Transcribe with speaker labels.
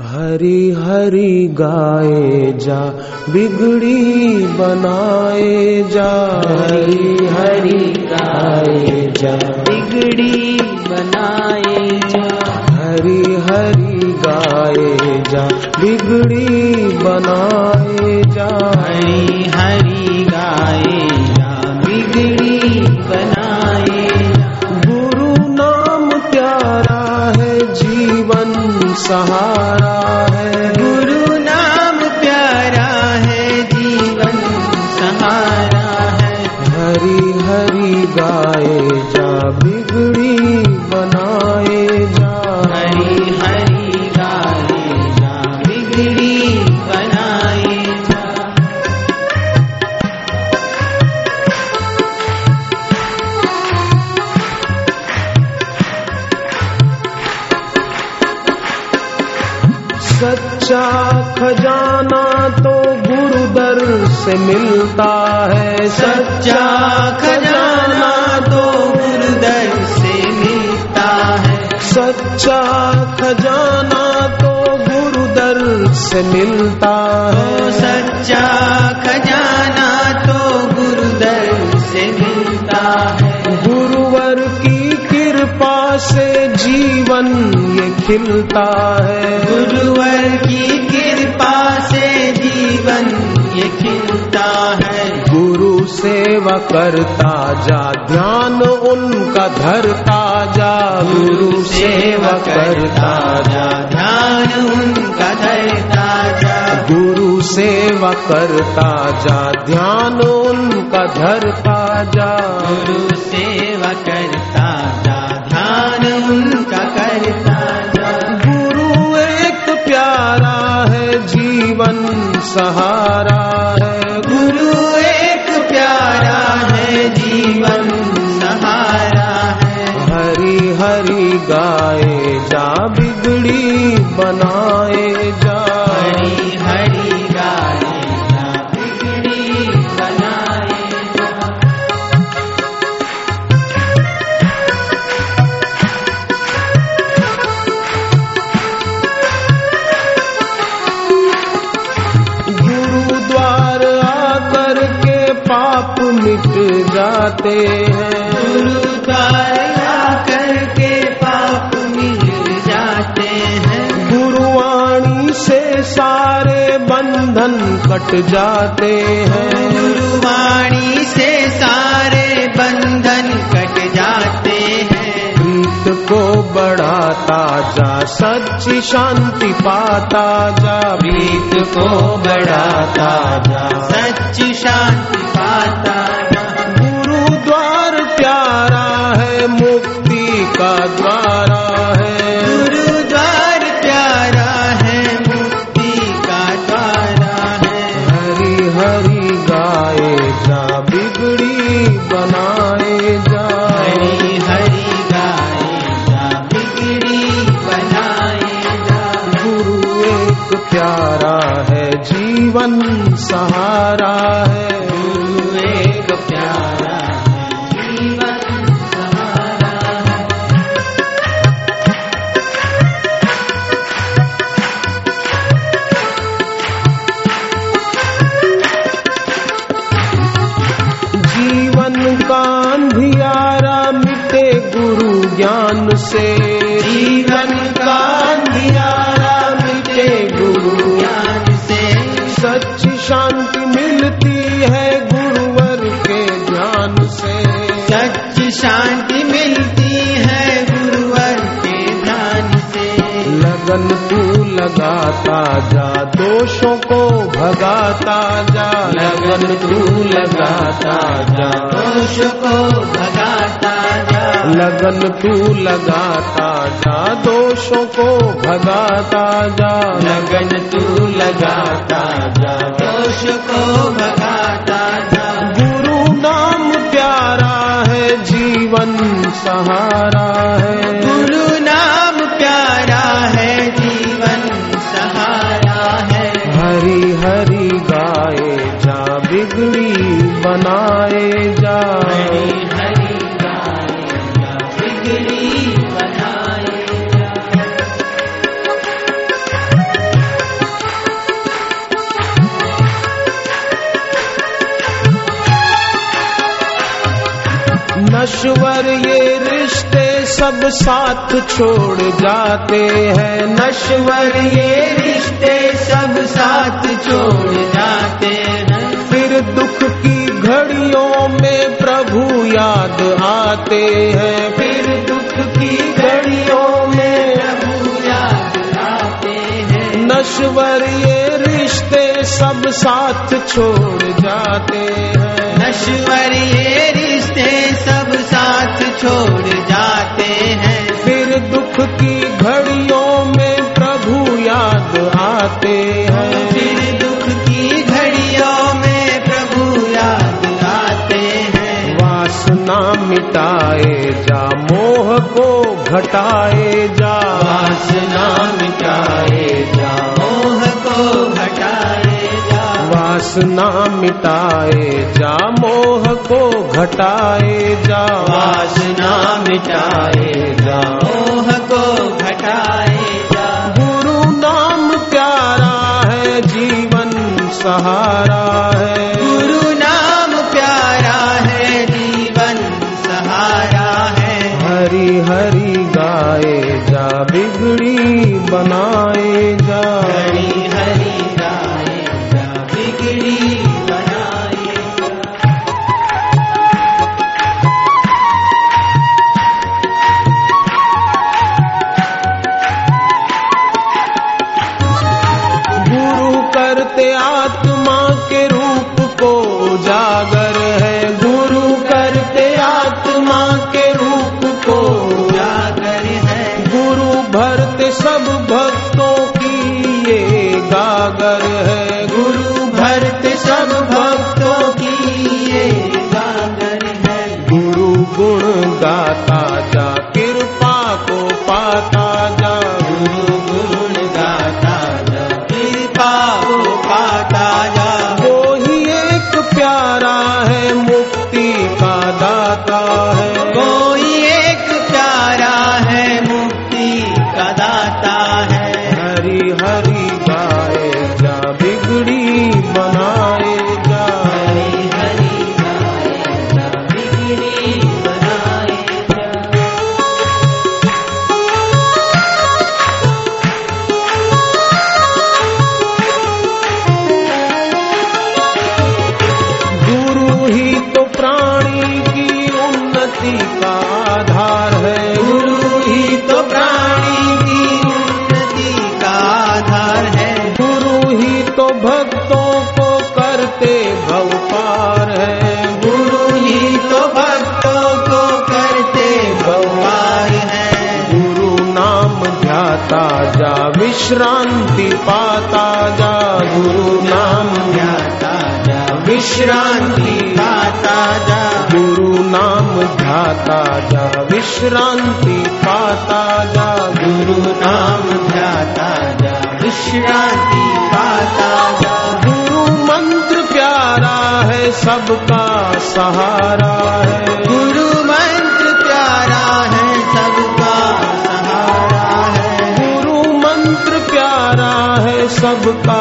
Speaker 1: हरी हरी गाए जा बिगड़ी बनाए जा। हरी हरी गाए जा
Speaker 2: बिगड़ी बनाए जा।
Speaker 1: हरी हरी गाए जा बिगड़ी बनाए सहारा। सच्चा खजाना तो गुरु दर से मिलता है।
Speaker 2: सच्चा खजाना तो गुरुदर से मिलता है।
Speaker 1: सच्चा खजाना तो गुरु दर से मिलता है।
Speaker 2: सच्चा खजाना तो गुरुदर से मिलता है।
Speaker 1: गुरुवर की कृपा से जीवन ये खिलता है।
Speaker 2: गुरुवर की कृपा से जीवन ये खिलता है।
Speaker 1: गुरु सेवा करता जा ध्यान उनका धरता जा। गुरु सेवा करता जा
Speaker 2: ध्यान उनका धरता जा।
Speaker 1: गुरु सेवा करता जा ध्यान उनका धरता जा।
Speaker 2: गुरु
Speaker 1: सहारा मिट जाते हैं।
Speaker 2: आकर के पाप मिल जाते हैं।
Speaker 1: गुरुवाणी से सारे बंधन कट जाते हैं।
Speaker 2: गुरुवाणी से सारे बंधन कट जाते हैं।
Speaker 1: प्रीत को बढ़ाता जा सच्ची शांति पाता जा।
Speaker 2: प्रीत को बढ़ाता जा सच शांति पाता
Speaker 1: का द्वारा है।
Speaker 2: गुरुद्वार प्यारा है मुक्ति का द्वारा है।
Speaker 1: हरी हरी गाए जा बिगड़ी बनाए जा।
Speaker 2: हरी हरी गाए जा बिगड़ी बनाए जा।
Speaker 1: गुरु एक प्यारा है जीवन सहारा शांति मिलती है गुरुवर के ध्यान से।
Speaker 2: सच्ची शांति मिलती है गुरुवर के ध्यान से।
Speaker 1: लगन तू लगाता जा दोषों को भगाता जा। लगन तू लगाता जा
Speaker 2: दोष को भगाता जा।
Speaker 1: लगन तू लगाता जा दोषों को भगाता जा।
Speaker 2: लगन तू लगाता जा दोष को भगाता जा
Speaker 1: गुरु नाम प्यारा है जीवन सहारा। बनाए जा
Speaker 2: नश्वर ये रिश्ते
Speaker 1: सब साथ छोड़ जाते हैं।
Speaker 2: नश्वर ये रिश्ते सब साथ छोड़ जाते
Speaker 1: आते हैं
Speaker 2: फिर दुख की घड़ियों में प्रभु याद आते हैं
Speaker 1: नश्वर ये रिश्ते सब साथ छोड़ जाते हैं।
Speaker 2: नश्वर ये रिश्ते सब साथ छोड़ जाते हैं।
Speaker 1: फिर दुख की घड़ियों में प्रभु याद आते हैं। वासना मिटाए जा मोह को घटाए जा।
Speaker 2: वासना मिटाए जा मोह को घटाए जा।
Speaker 1: वासना मिटाए जा मोह को घटाए जा।
Speaker 2: वासना मिटाए जा मोह को घटाए जा।
Speaker 1: गुरु नाम प्यारा है जीवन सहारा। बिगड़ी बनाए भरते सब भक्तों की ये गागर है
Speaker 2: गुरु। भरत सब भक्तों की ये गागर है।
Speaker 1: गुरु गुण गाता ही तो प्राणी की उन्नति का आधार है।
Speaker 2: गुरु ही तो प्राणी की उन्नति का आधार है।
Speaker 1: गुरु ही तो भक्तों को करते भव पार है।
Speaker 2: गुरु ही तो भक्तों को करते है।
Speaker 1: गुरु नाम ध्याता जा विश्रांति पाता जा। गुरु नाम
Speaker 2: जा विश्रांति पाता जा।
Speaker 1: गुरु नाम ध्याता जा। विश्रांति पाता जा।
Speaker 2: गुरु नाम ध्याता जा। विश्रांति पाता जा।
Speaker 1: गुरु मंत्र प्यारा है सबका सहारा है।
Speaker 2: गुरु मंत्र प्यारा है सबका सहारा है।
Speaker 1: गुरु मंत्र प्यारा है सबका